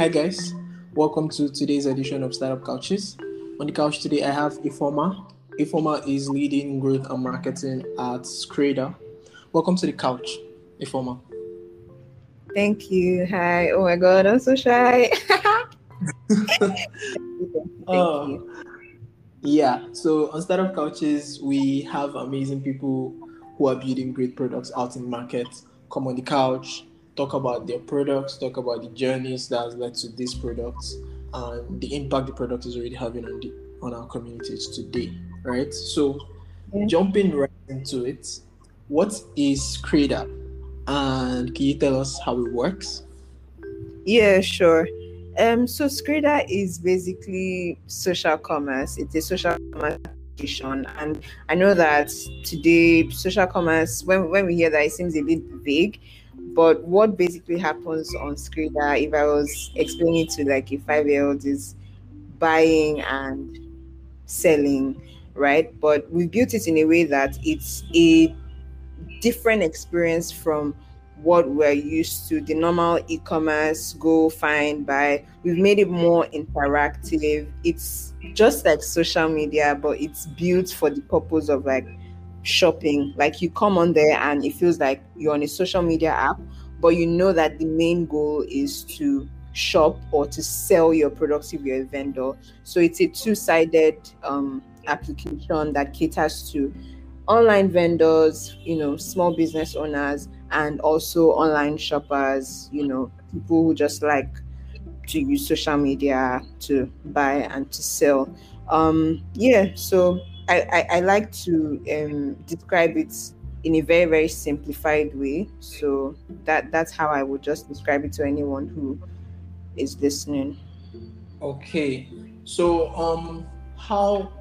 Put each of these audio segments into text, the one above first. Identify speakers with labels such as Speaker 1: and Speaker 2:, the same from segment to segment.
Speaker 1: Hi guys, welcome to today's edition of Startup Couches. On the couch today, I have Ifeoma. Ifeoma is leading growth and marketing at Scrader. Welcome to the couch, Ifeoma.
Speaker 2: Thank you. Hi. Oh my God, I'm so shy. Thank
Speaker 1: oh.
Speaker 2: you.
Speaker 1: Yeah, so on Startup Couches, we have amazing people who are building great products out in the market. Come on the couch, talk about their products, talk about the journeys that has led to these products, and the impact the product is already having on the on our communities today. Right. So,
Speaker 2: Yeah.
Speaker 1: jumping right into it, what is Scrader, and can you tell us how it works?
Speaker 2: Yeah, sure. Um, so Scrader is basically social commerce. It's a social commerce application, and I know that today social commerce, when when we hear that, it seems a bit vague. But what basically happens on Scrader, if I was explaining to like a five-year-old, is buying and selling, right? But we built it in a way that it's a different experience from what we're used to. The normal e-commerce go find buy. We've made it more interactive. It's just like social media but it's built for the purpose of like shopping like you come on there and it feels like you're on a social media app but you know that the main goal is to shop or to sell your products if you're a vendor so it's a two-sided um, application that caters to online vendors, you know, small business owners, and also online shoppers, you know, people who just like to use social media to buy and to sell. Um, yeah, so I, I, I like to um, describe it in a very, very simplified way. So that that's how I would just describe it to anyone who is listening.
Speaker 1: Okay, so um, how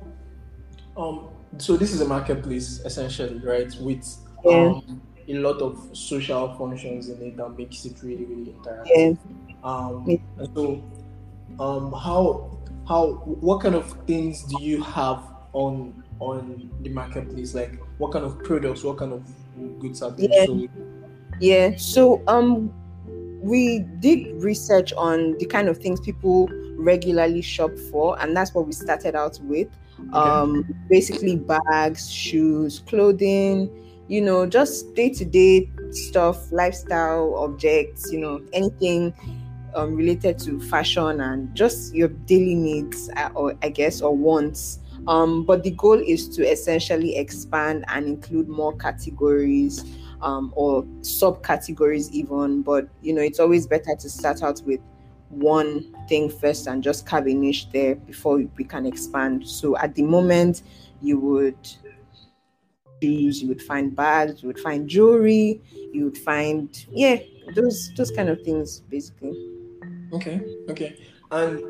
Speaker 1: um, so this is a marketplace essentially, right? With
Speaker 2: Yeah.
Speaker 1: um, a lot of social functions in it that makes it really, really interactive.
Speaker 2: Yeah.
Speaker 1: Um,
Speaker 2: Yeah.
Speaker 1: so um, how how what kind of things do you have on on the marketplace? Like what kind of products, what kind of goods are being
Speaker 2: Yeah.
Speaker 1: sold?
Speaker 2: Yeah. So um we did research on the kind of things people regularly shop for, and that's what we started out with. Um basically bags, shoes, clothing, you know, just day-to-day stuff, lifestyle objects, you know, anything um, related to fashion and just your daily needs uh, or I guess or wants. Um, but the goal is to essentially expand and include more categories um, or subcategories even. But you know it's always better to start out with one thing first and just carve a niche there before we can expand. So at the moment you would shoes you would find bags you would find jewelry you would find yeah those those kind of things basically.
Speaker 1: Okay, okay. And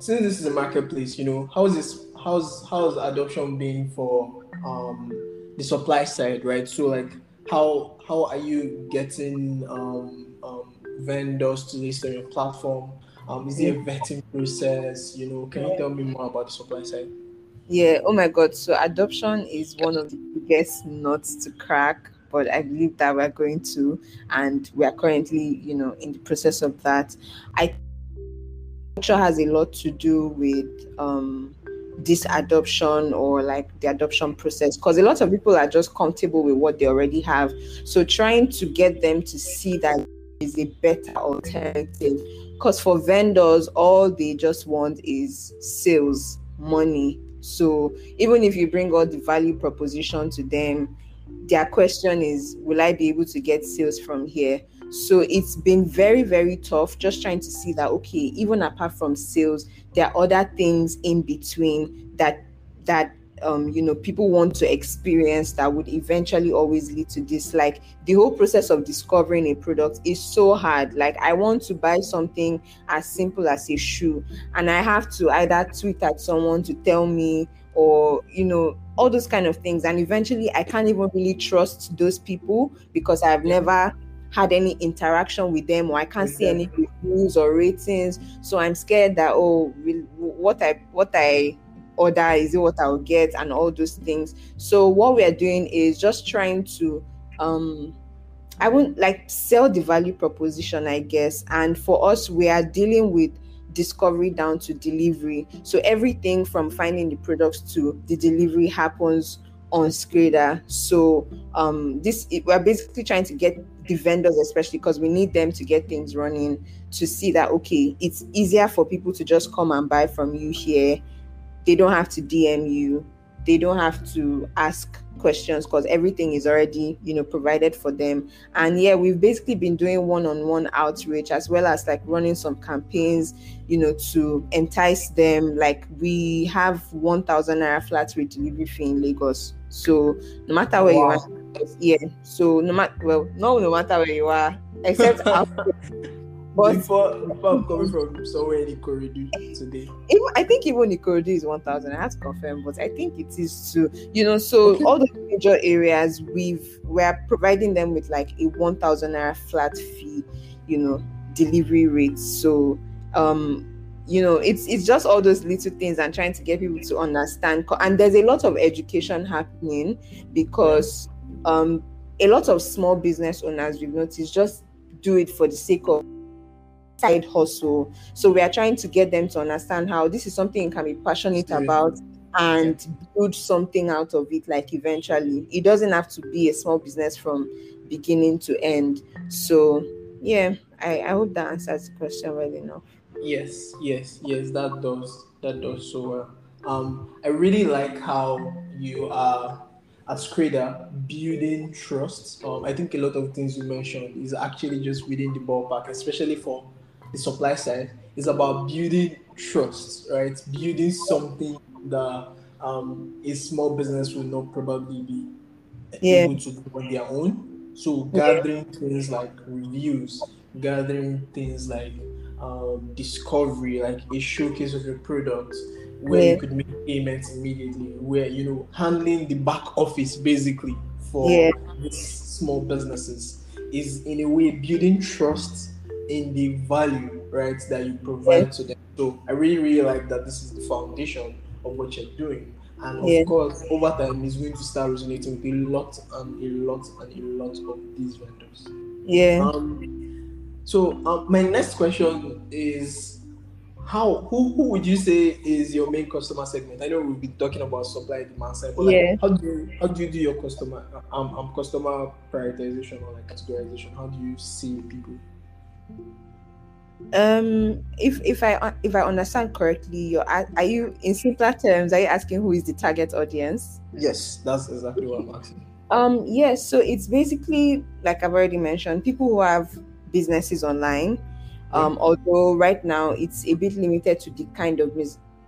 Speaker 1: since this is a marketplace, you know, how's this how's how's adoption been for um the supply side, right? So like how how are you getting um, um vendors to list on your platform? Um is there a vetting process? You know, can you tell me more about the supply side?
Speaker 2: Yeah, oh my god. So adoption is one of the biggest nuts to crack, but I believe that we're going to, and we are currently, you know, in the process of that. I adoption has a lot to do with um this adoption or like the adoption process because a lot of people are just comfortable with what they already have. So trying to get them to see that is a better alternative. Because for vendors, all they just want is sales, money, so even if you bring all the value proposition to them, their question is, will I be able to get sales from here? So it's been very, very tough just trying to see that okay, even apart from sales, there are other things in between that that um you know people want to experience that would eventually always lead to this. Like the whole process of discovering a product is so hard. Like i want to buy something as simple as a shoe and I have to either tweet at someone to tell me or you know all those kind of things. And eventually I can't even really trust those people because I've never had any interaction with them or I can't see any reviews or ratings so I'm scared that oh what I what I order is it what I'll get and all those things so what we are doing is just trying to um I won't like sell the value proposition, I guess. And for us, we are dealing with discovery down to delivery. So everything from finding the products to the delivery happens on Scrader. So um, this we're basically trying to get the vendors, especially because we need them to get things running, to see that okay, it's easier for people to just come and buy from you here. They don't have to DM you. They don't have to ask questions because everything is already you know provided for them and yeah we've basically been doing one-on-one outreach as well as like running some campaigns you know to entice them like we have 1000 naira flat rate delivery fee in lagos so no matter where wow. you are yeah so no matter well no no matter where you are except
Speaker 1: But before, before I'm coming from somewhere in Ikorodu today.
Speaker 2: Even, I think even Ikorodu is 1,000. I have to confirm, but I think it is too. You know, so okay. all the major areas we've we're providing them with like a 1,000 naira flat fee, you know, delivery rates. So, um, you know, it's it's just all those little things and trying to get people to understand. And there's a lot of education happening because um a lot of small business owners we've noticed just do it for the sake of side hustle. So we are trying to get them to understand how this is something you can be passionate about and build something out of it like eventually. It doesn't have to be a small business from beginning to end. So yeah, I, I hope that answers the question well enough.
Speaker 1: Yes, yes, yes, that does. That does so well. Um, I really like how you are as Scrader building trust. Um, I think a lot of things you mentioned is actually just within the ballpark, especially for the supply side is about building trust, right? Building something that um, a small business will not probably be yeah. able to do on their own. So gathering yeah. things like reviews, gathering things like um, discovery, like a showcase of your product, where yeah. you could make payments immediately, where you know handling the back office basically for these small businesses is in a way building trust in the value, right, that you provide yeah. to them. So I really, really like that this is the foundation of what you're doing. And of yeah. course, over time, it's going to start resonating with a lot and a lot and a lot of these vendors.
Speaker 2: Yeah.
Speaker 1: Um, so um, my next question is how who, who would you say is your main customer segment? I know we've been talking about supply and demand side, but yeah. how do you how do you do your customer um, um customer prioritization or like categorization? How do you see people?
Speaker 2: um if if i if i understand correctly you're are you in simpler terms are you asking who is the target audience
Speaker 1: yes that's exactly what i'm asking
Speaker 2: um yes so it's basically like i've already mentioned people who have businesses online. Um although right now it's a bit limited to the kind of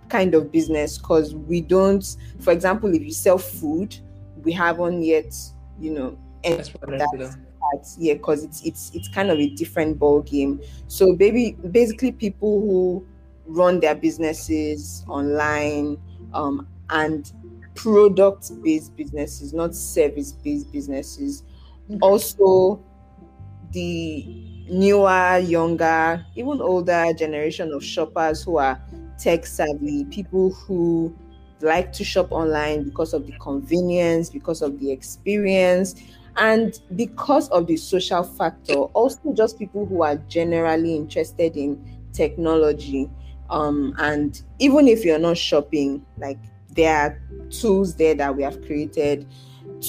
Speaker 2: kind of business because we don't for example if you sell food we haven't yet you know that part yeah because it's it's it's kind of a different ball game so baby basically people who run their businesses online um, and product based businesses not service based businesses. Mm-hmm. also the newer younger even older generation of shoppers who are tech savvy people who like to shop online because of the convenience because of the experience and because of the social factor also just people who are generally interested in technology. Um, and even if you're not shopping like there are tools there that we have created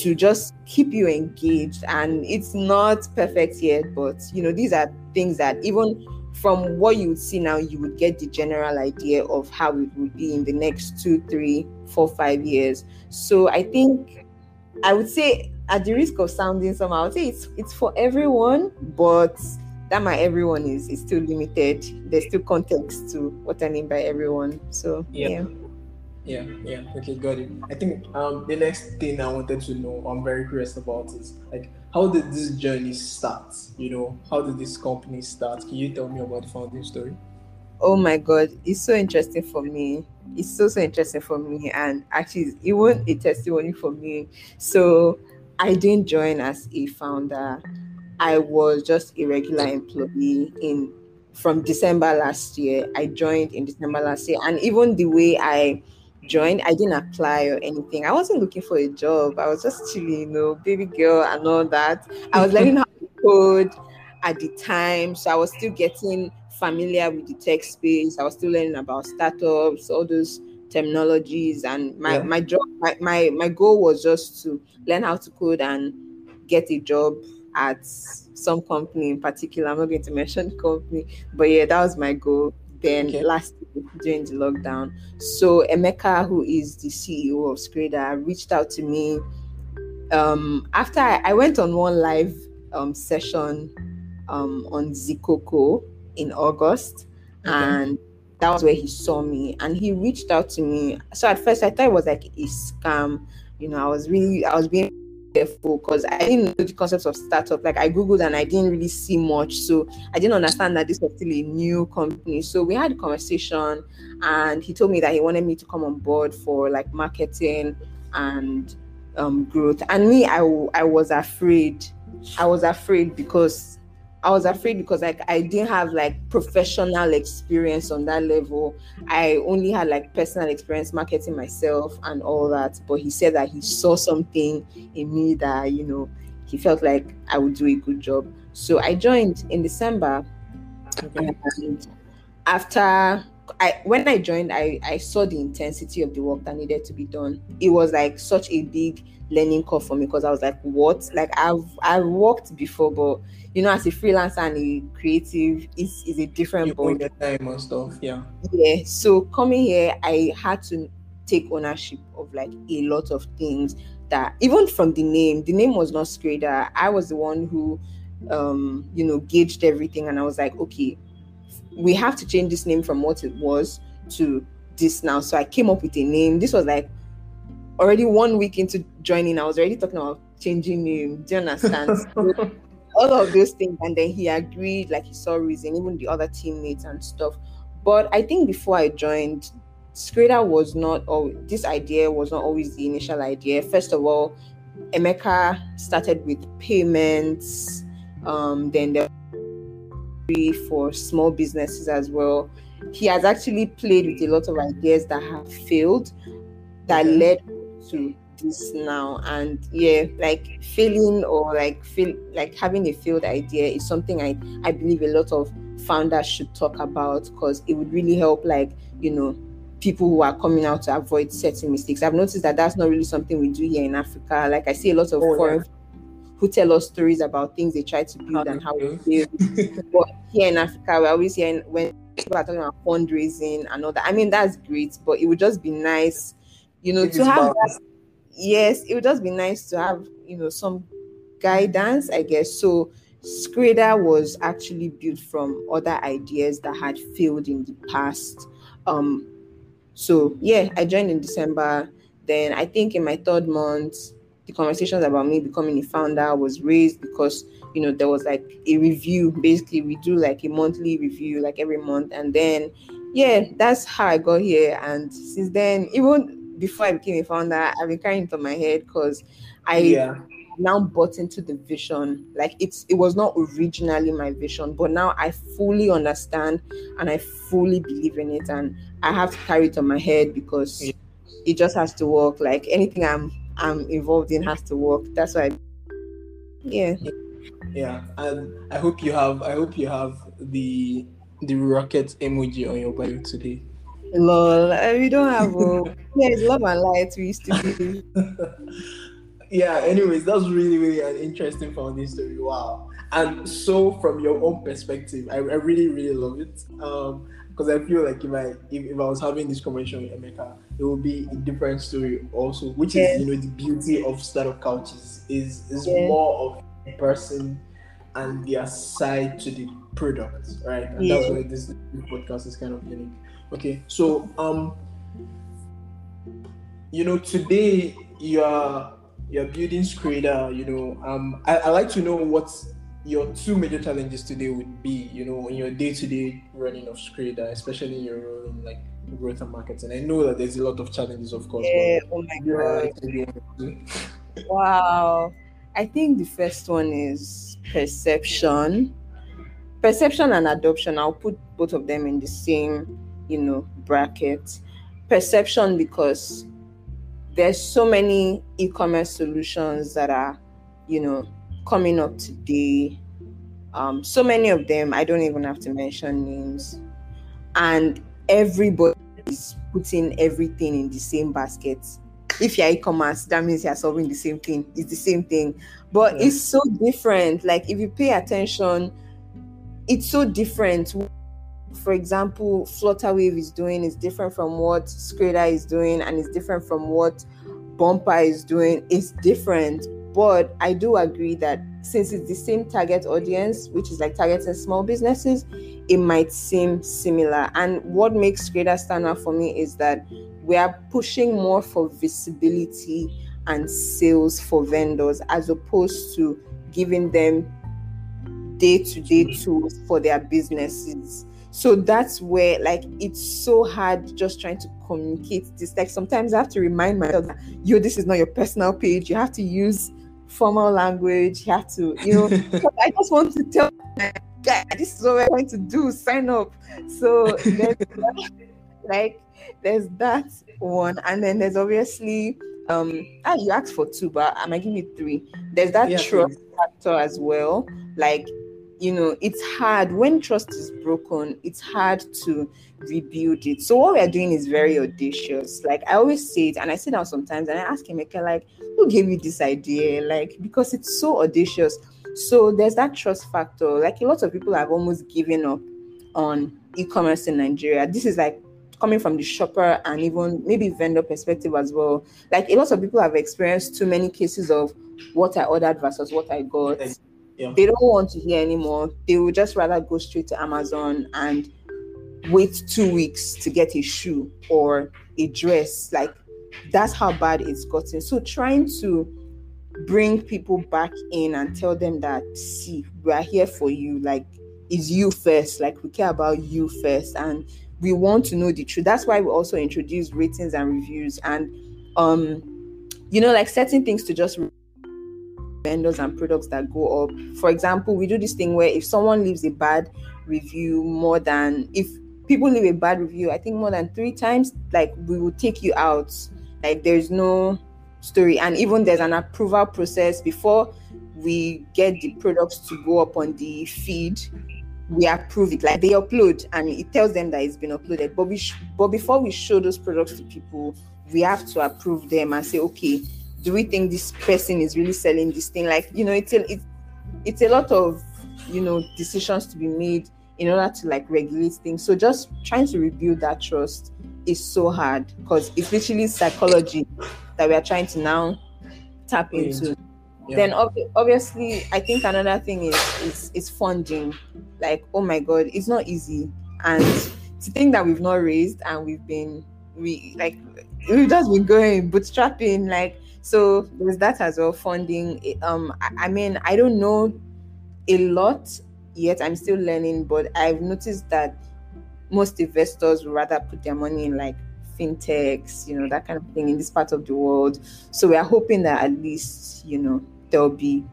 Speaker 2: to just keep you engaged and it's not perfect yet but you know these are things that even from what you would see now you would get the general idea of how it would be in the next two three four five years so i think i would say at the risk of sounding somehow, I'll say it's it's for everyone, but that my everyone is is still limited. There's still context to what I mean by everyone. So yeah. yeah.
Speaker 1: Yeah, yeah, okay, got it. I think um the next thing I wanted to know, I'm very curious about is like how did this journey start? You know, how did this company start? Can you tell me about the founding story?
Speaker 2: Oh my god, it's so interesting for me. It's so so interesting for me, and actually, even a testimony for me. So I didn't join as a founder. I was just a regular employee in from December last year. I joined in December last year, and even the way I joined, I didn't apply or anything. I wasn't looking for a job. I was just chilling, you know, baby girl and all that. I was learning how to code at the time, so I was still getting familiar with the tech space. I was still learning about startups, all those terminologies, and my
Speaker 1: Yeah.
Speaker 2: my job, my, my my goal was just to learn how to code and get a job at some company in particular. I'm not going to mention the company, but yeah, that was my goal. Then
Speaker 1: Okay.
Speaker 2: last during the lockdown, so Emeka, who is the CEO of Scrader, reached out to me um after I, I went on one live um session um on Zikoko in August
Speaker 1: Okay.
Speaker 2: and that was where he saw me and he reached out to me. So at first I thought it was like a scam. You know, I was really I was being careful because I didn't know the concepts of startup. Like I googled and I didn't really see much. So I didn't understand that this was still a new company. So we had a conversation and he told me that he wanted me to come on board for like marketing and um, growth. And me, I I was afraid. I was afraid because I was afraid because like I didn't have like professional experience on that level. I only had like personal experience marketing myself and all that. But he said that he saw something in me that you know he felt like I would do a good job. So I joined in December
Speaker 1: Okay.
Speaker 2: and after I when I joined, I, I saw the intensity of the work that needed to be done. It was like such a big learning curve for me because I was like, what? Like I've I've worked before, but you know, as a freelancer and a creative, is is a different
Speaker 1: You
Speaker 2: ball
Speaker 1: own your time and stuff. Yeah.
Speaker 2: yeah so coming here i had to take ownership of like a lot of things that even from the name the name was not Scrader. i was the one who um you know gauged everything and i was like okay we have to change this name from what it was to this now so i came up with a name this was like already one week into joining i was already talking about changing name. Do you understand? So, all of those things and then he agreed like he saw reason even the other teammates and stuff. But i think before i joined Scrader was not this idea was not always the initial idea. First of all emeka started with payments um then there for small businesses as well. He has actually played with a lot of ideas that have failed that led to this now and yeah like failing or like feel like having a failed idea is something i i believe a lot of founders should talk about because it would really help like you know people who are coming out to avoid certain mistakes. I've noticed that that's not really something we do here in africa. Like i see a lot of
Speaker 1: Oh, yeah.
Speaker 2: foreign who tell us stories about things they try to build and how it failed but here in africa we're always hearing when people are talking about fundraising and all that. I mean that's great but it would just be nice you know to have
Speaker 1: balanced.
Speaker 2: yes, it would just be nice to have, you know, some guidance, I guess. So Scrader was actually built from other ideas that had failed in the past. Um, so yeah, I joined in December. Then I think in my third month, the conversations about me becoming a founder was raised because you know there was like a review. Basically, we do like a monthly review, like every month, and then yeah, that's how I got here. And since then, even before I became a founder, I've been carrying it on my head because I
Speaker 1: yeah.
Speaker 2: now bought into the vision. Like it's it was not originally my vision, but now I fully understand and I fully believe in it, and I have to carry it on my head because
Speaker 1: Yeah.
Speaker 2: it just has to work. Like anything I'm I'm involved in has to work. That's why. I, yeah.
Speaker 1: Yeah, and I hope you have. I hope you have the the rocket emoji on your bio today.
Speaker 2: Lol, uh, we don't have. Uh, yeah, it's love and light. We used to be.
Speaker 1: yeah. Anyways, that's really really an interesting founding story. Wow. And so, from your own perspective, I, I really really love it. Um, because I feel like if I if, if I was having this conversation with Emeka, it would be a different story also, which
Speaker 2: Yes.
Speaker 1: is you know the beauty of startup couches is is
Speaker 2: Yes.
Speaker 1: more of a person and their side to the product, right? And that's why this podcast is kind of unique. Okay, so um, you know, today you are you're building Scrader. You know, um, I, I like to know what your two major challenges today would be. You know, in your day-to-day running of Scrader, especially in your role in like growth and marketing. I know that there's a lot of challenges, of course.
Speaker 2: Yeah. Oh my god.
Speaker 1: yeah, maybe you want to-
Speaker 2: Wow. I think the first one is perception. Perception and adoption. I'll put both of them in the same, you know, bracket. Perception because there's so many e-commerce solutions that are, you know, coming up today Um, so many of them, I don't even have to mention names, and everybody is putting everything in the same basket. If you're e-commerce, that means you're solving the same thing. It's the same thing, but yeah. it's so different. Like if you pay attention, it's so different. For example, Flutterwave is doing is different from what Scrader is doing, and it's different from what Bumpa is doing. It's different, but I do agree that since it's the same target audience, which is like targeting small businesses, it might seem similar. And what makes Scrader stand out for me is that we are pushing more for visibility and sales for vendors as opposed to giving them day-to-day mm-hmm. tools for their businesses so that's where like it's so hard just trying to communicate this like sometimes i have to remind myself that yo this is not your personal page you have to use formal language. You have to, you know, I just want to tell guy, this is what we're going to do. Sign up. So there's like there's that one, and then there's obviously um ah you asked for two, but I might give you three. There's that yeah, trust please. factor as well. Like you know, it's hard when trust is broken, it's hard to rebuild it. So what we're doing is very audacious. Like I always say it, and I sit down sometimes and I ask him, like, who gave you this idea? Like, because it's so audacious. So there's that trust factor. Like a lot of people have almost given up on e-commerce in Nigeria. This is like coming from the shopper and even maybe vendor perspective as well. Like a lot of people have experienced too many cases of what I ordered versus what I got yeah. they don't want to hear anymore. They would just rather go straight to Amazon and wait two weeks to get a shoe or a dress. Like that's how bad it's gotten. So trying to bring people back in and tell them that see, we are here for you. Like it's you first. Like we care about you first, and we want to know the truth. That's why we also introduce ratings and reviews and um, you know, like certain things to just vendors and products that go up. For example, we do this thing where if someone leaves a bad review more than if people leave a bad review, I think more than three times, like we will take you out. Like there's no story. And even there's an approval process before we get the products to go up on the feed. We approve it, like they upload, and it tells them that it's been uploaded. But we, sh- but before we show those products to people, we have to approve them and say, okay, do we think this person is really selling this thing? Like, you know, it's a it's, it's a lot of you know decisions to be made in order to like regulate things. So just trying to rebuild that trust is so hard because it's literally psychology that we are trying to now tap into. Then ob- obviously, I think another thing is is is funding. Like, oh my god, it's not easy, and to think that we've not raised and we've been we like we've just been going bootstrapping like so there's that as well funding. Um I, I mean i don't know a lot yet. I'm still learning but i've noticed that most investors would rather put their money in like fintechs you know that kind of thing in this part of the world. So we are hoping that at least you know there'll be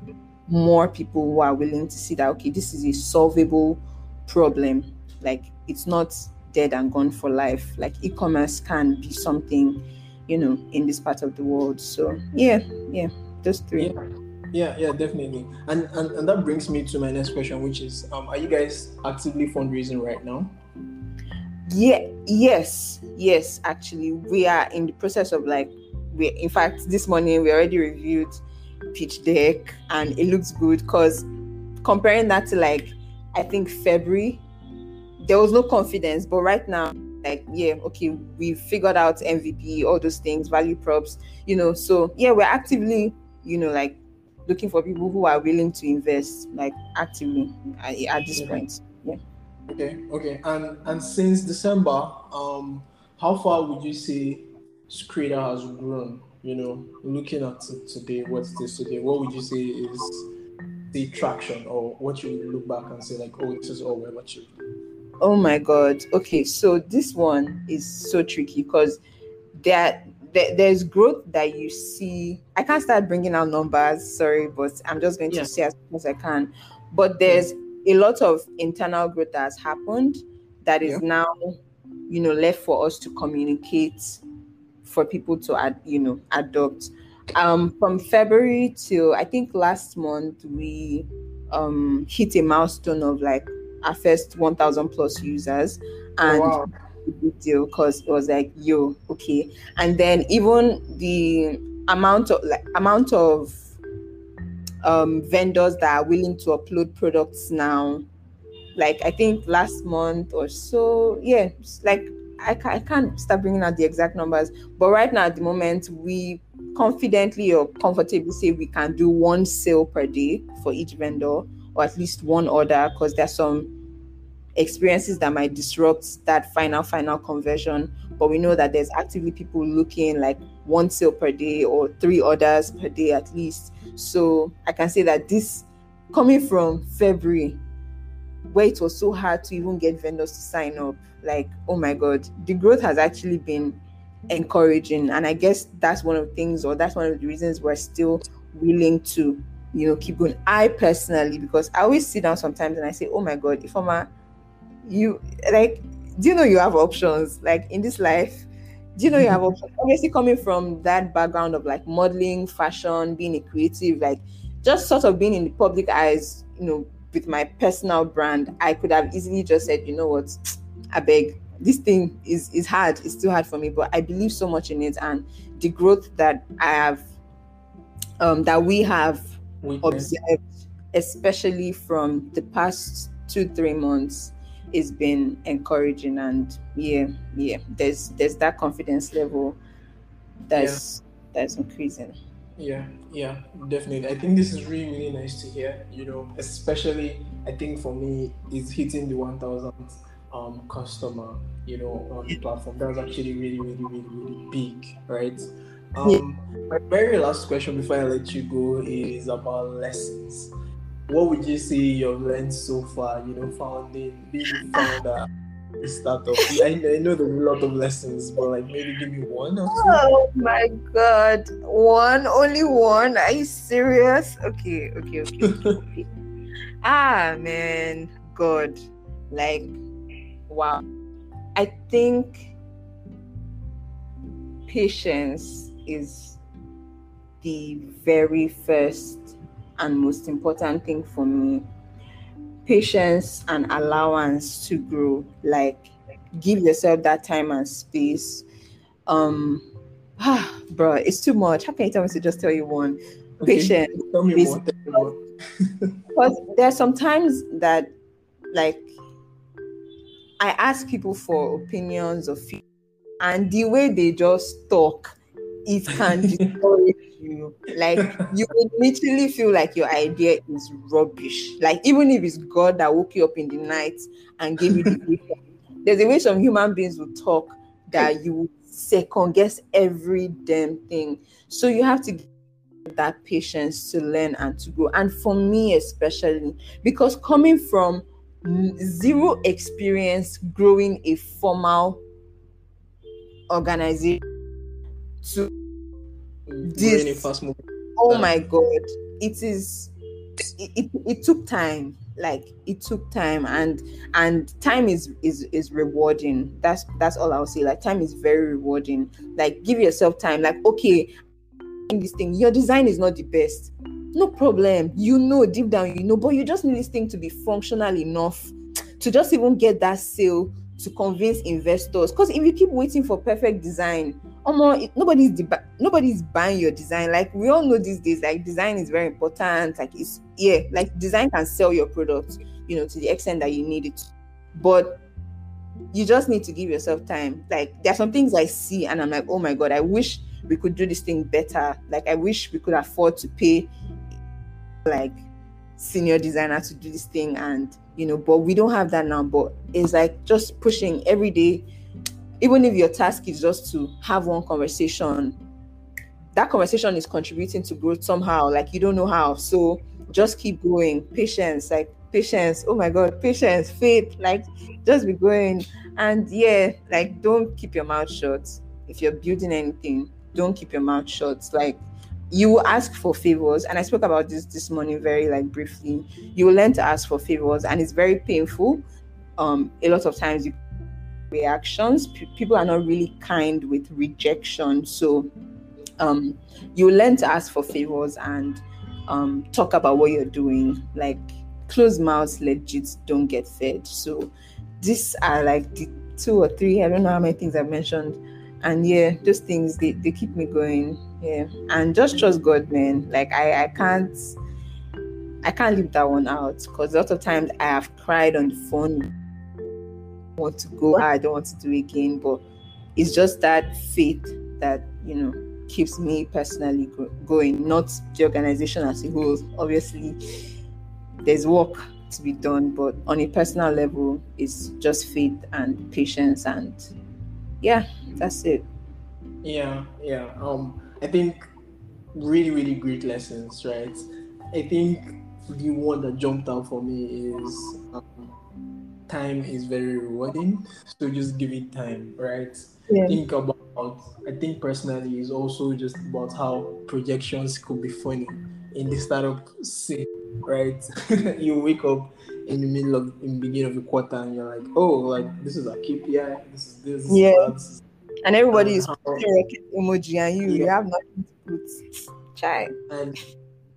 Speaker 2: more people who are willing to see that okay this is a solvable problem like it's not dead and gone for life like e-commerce can be something you know, in this part of the world. So yeah, yeah, those three.
Speaker 1: Yeah. Yeah, yeah, definitely. And, and and that brings me to my next question, which is um, are you guys actively fundraising right now?
Speaker 2: Yeah, yes, yes, actually. We are in the process of like we in fact this morning we already reviewed pitch deck and it looks good because comparing that to like I think February, there was no confidence, but right now like yeah okay we figured out mvp all those things value props you know so yeah we're actively you know like looking for people who are willing to invest like actively at, at this okay. point. Yeah.
Speaker 1: Okay okay and and since december um how far would you say Scrader has grown you know looking at it today what it is today what would you say is the traction or what you would look back and say like oh this is all we've achieved
Speaker 2: Oh my god. Okay, so this one is so tricky because there, there, there's growth that you see. I can't start bringing out numbers, sorry, but I'm just going to yeah. say as much as I can. But there's a lot of internal growth that has happened that is yeah. now, you know, left for us to communicate for people to add, you know, adopt. Um, from February to I think last month we um hit a milestone of like our first 1000 plus users and
Speaker 1: Oh, wow.
Speaker 2: a big deal because it was like yo okay and then even the amount of like amount of um vendors that are willing to upload products now like i think last month or so yeah like I, I can't start bringing out the exact numbers but right now at the moment we confidently or comfortably say we can do one sale per day for each vendor or at least one order because there's some experiences that might disrupt that final final conversion. But we know that there's actively people looking like one sale per day or three orders per day at least. So i can say that this coming from february where it was so hard to even get vendors to sign up. Like oh my god the growth has actually been encouraging. And i guess that's one of the things or that's one of the reasons we're still willing to you know keep going. I personally because i always sit down sometimes and i say oh my god if i'm a you like do you know you have options? Like in this life do you know you have options? Obviously coming from that background of like modeling fashion being a creative like just sort of being in the public eyes you know with my personal brand i could have easily just said you know what? I beg. This thing is is hard. It's too hard for me. But i believe so much in it and the growth that i have um that we have observed, especially from the past two three months, has been encouraging. And yeah, yeah, there's there's that confidence level that's that's increasing.
Speaker 1: Yeah, yeah, definitely. I think this is really, really nice to hear. You know, especially I think for me, is hitting the one thousand um customer. You know, on the platform. That was actually really, really, really, really big, right? Um, my very last question before I let you go is about lessons. What would you say you've learned so far? You know, founding, being founder, startup. I, I know there's a lot of lessons, but like maybe give me one or two.
Speaker 2: Oh my god, one only one? Are you serious? Okay, okay, okay, okay. okay. ah man, God, like wow. I think patience is the very first and most important thing for me. Patience and allowance to grow. Like give yourself that time and space. Um ah, bro, it's too much. How can you tell me to just tell you one?
Speaker 1: Okay,
Speaker 2: Patience.
Speaker 1: Tell me more. Tell me more.
Speaker 2: Because there are some times that like I ask people for opinions or feedback, and the way they just talk, it can discourage you. Like you would literally feel like your idea is rubbish. Like even if it's God that woke you up in the night and gave you the vision, there's a way some human beings will talk that you second guess every damn thing. So you have to get that patience to learn and to grow. And for me especially, because coming from zero experience growing a formal organization to This-
Speaker 1: fast moving.
Speaker 2: oh my god. It is it, it, it took time. Like it took time and and time is is is rewarding. That's that's all i'll say. Like time is very rewarding. Like give yourself time. Like okay in this thing. Your design is not the best. No problem. You know deep down you know but you just need this thing to be functional enough to just even get that sale to convince investors. Because if you keep waiting for perfect design Omo, nobody's nobody's buying your design. Like we all know these days, like design is very important. Like it's yeah, like design can sell your product, you know, to the extent that you need it. But you just need to give yourself time. Like there are some things I see and I'm like, oh my god, I wish we could do this thing better. Like I wish we could afford to pay like senior designer to do this thing and you know, but we don't have that now. But it's like just pushing every day even if your task is just to have one conversation that conversation is contributing to growth somehow like you don't know how. So just keep going. Patience like patience. Oh my god patience faith like just be going. And yeah like don't keep your mouth shut. If you're building anything don't keep your mouth shut. Like you ask for favors and i spoke about this this morning very like briefly. You learn to ask for favors and it's very painful um a lot of times you reactions P- people are not really kind with rejection so um you learn to ask for favors and um talk about what you're doing like closed mouths legit don't get fed. So these are like the two or three, I don't know how many things I've mentioned. And yeah, those things they, they keep me going. Yeah. And just trust God, man. Like I, I can't I can't leave that one out because a lot of times I have cried on the phone. Want to go, I don't want to do again, but it's just that faith that you know keeps me personally go- going, not the organization as a whole. Obviously, there's work to be done, but on a personal level, it's just faith and patience, and yeah, that's it.
Speaker 1: Yeah, yeah. Um, I think really, really great lessons, right? I think the one that jumped out for me is um, time is very rewarding. So just give it time, right? Yeah. Think about. I think personally is also just about how projections could be funny in the startup scene, right? you wake up in the middle of in the beginning of the quarter and you're like, oh, like this is a KPI, this is this,
Speaker 2: yeah. Is and everybody is emoji and you, yeah. you have nothing to put. Try.
Speaker 1: And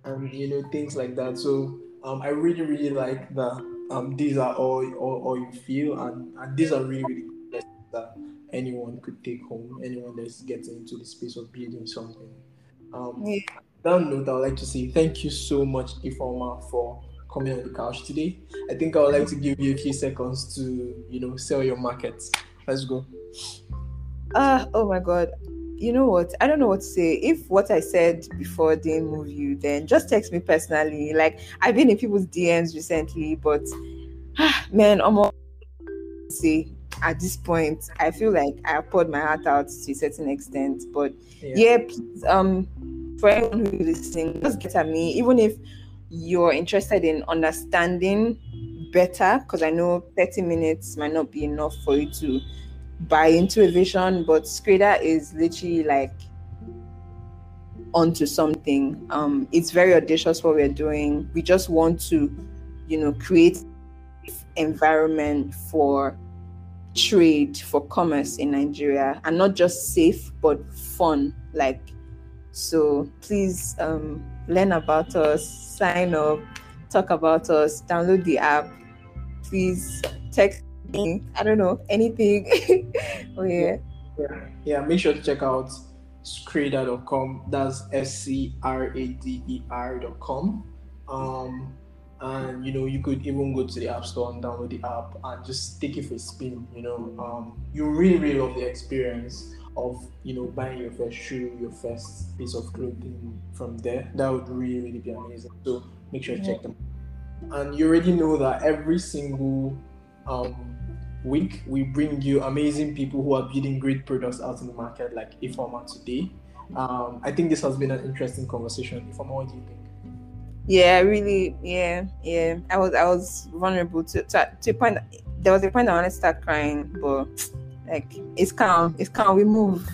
Speaker 1: and you know things like that. So um, I really really like that. Um, these are all all, all you feel, and and these are really really good that anyone could take home. Anyone that's getting into the space of building something. Um, yeah. That note, I would like to say thank you so much, Ifeoma, for coming on the couch today. I think I would like to give you a few seconds to, you know, sell your market. Let's go.
Speaker 2: Ah, uh, oh my God you know what? I don't know what to say. If what I said before didn't move you, then just text me personally. Like I've been in people's DMs recently, but man, almost say at this point, I feel like I poured my heart out to a certain extent. But yeah, yeah please, um, for anyone who is listening, just get at me, even if you're interested in understanding better, because I know 30 minutes might not be enough for you to buy into a vision, but Scrader is literally like onto something. Um, it's very audacious what we're doing. We just want to, you know, create environment for trade for commerce in Nigeria and not just safe but fun like so please um, learn about us sign up talk about us download the app please text I don't know anything. oh yeah.
Speaker 1: yeah. Yeah. Make sure to check out scrader.com. That's S C R A D E R.com. Um, and you know you could even go to the app store and download the app and just take it for a spin. You know, um, you really really love the experience of you know buying your first shoe, your first piece of clothing from there. That would really really be amazing. So make sure to check them. And you already know that every single um, week, we bring you amazing people who are building great products out in the market, like Ifeoma today. Um, I think this has been an interesting conversation. Ifeoma, what do you think?
Speaker 2: Yeah, really, yeah, yeah. I was I was vulnerable to to, to a point. There was a point I wanted to start crying, but like it's calm, it's calm. We move.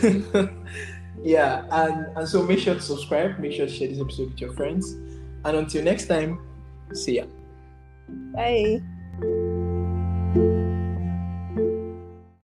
Speaker 1: yeah, and and so make sure to subscribe. Make sure to share this episode with your friends. And until next time, see ya.
Speaker 2: Bye.